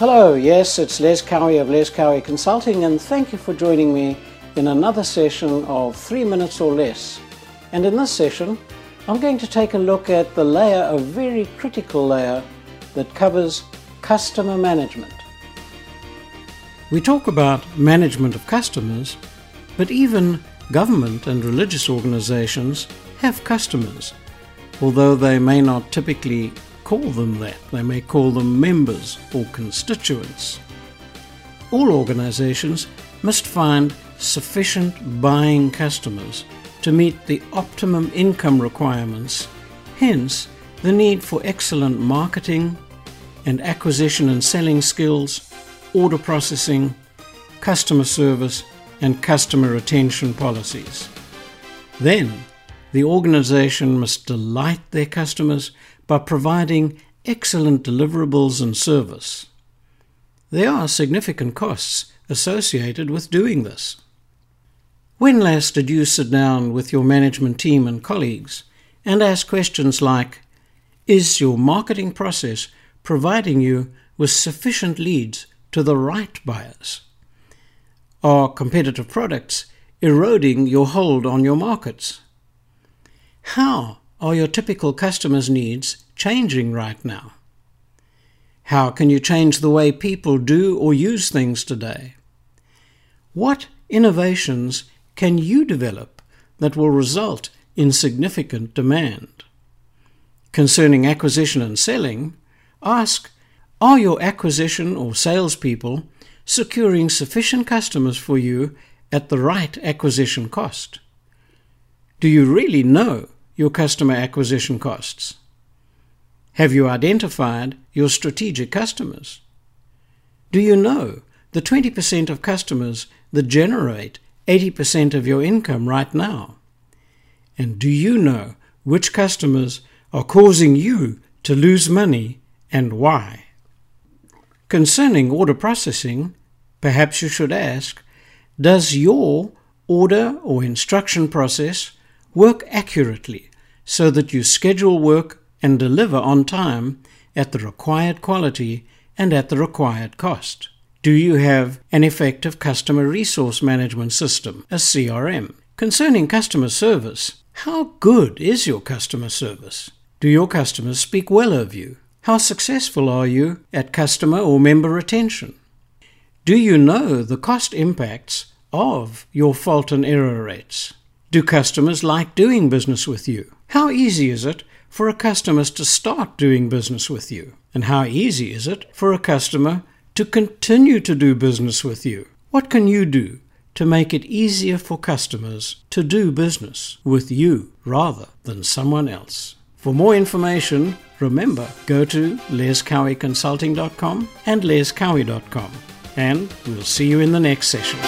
Hello, yes, it's Les Cowie of Les Cowie Consulting, and thank you for joining me in another session of three minutes or less. And in this session, I'm going to take a look at the layer, a very critical layer, that covers customer management. We talk about management of customers, but even government and religious organizations have customers, although they may not typically call them that. They may call them members or constituents. All organizations must find sufficient buying customers to meet the optimum income requirements, hence, the need for excellent marketing and acquisition and selling skills, order processing, customer service, and customer retention policies. Then, the organization must delight their customers by providing excellent deliverables and service. There are significant costs associated with doing this. When last did you sit down with your management team and colleagues and ask questions like Is your marketing process providing you with sufficient leads to the right buyers? Are competitive products eroding your hold on your markets? How are your typical customers' needs changing right now? How can you change the way people do or use things today? What innovations can you develop that will result in significant demand? Concerning acquisition and selling, ask Are your acquisition or salespeople securing sufficient customers for you at the right acquisition cost? Do you really know your customer acquisition costs? Have you identified your strategic customers? Do you know the 20% of customers that generate 80% of your income right now? And do you know which customers are causing you to lose money and why? Concerning order processing, perhaps you should ask Does your order or instruction process work accurately so that you schedule work and deliver on time at the required quality and at the required cost? Do you have an effective customer resource management system, a CRM? Concerning customer service, how good is your customer service? Do your customers speak well of you? How successful are you at customer or member retention? Do you know the cost impacts of your fault and error rates? Do customers like doing business with you? How easy is it for a customer to start doing business with you? And how easy is it for a customer to continue to do business with you? What can you do to make it easier for customers to do business with you rather than someone else? For more information, remember go to lescowieconsulting.com and lescowie.com. And we'll see you in the next session.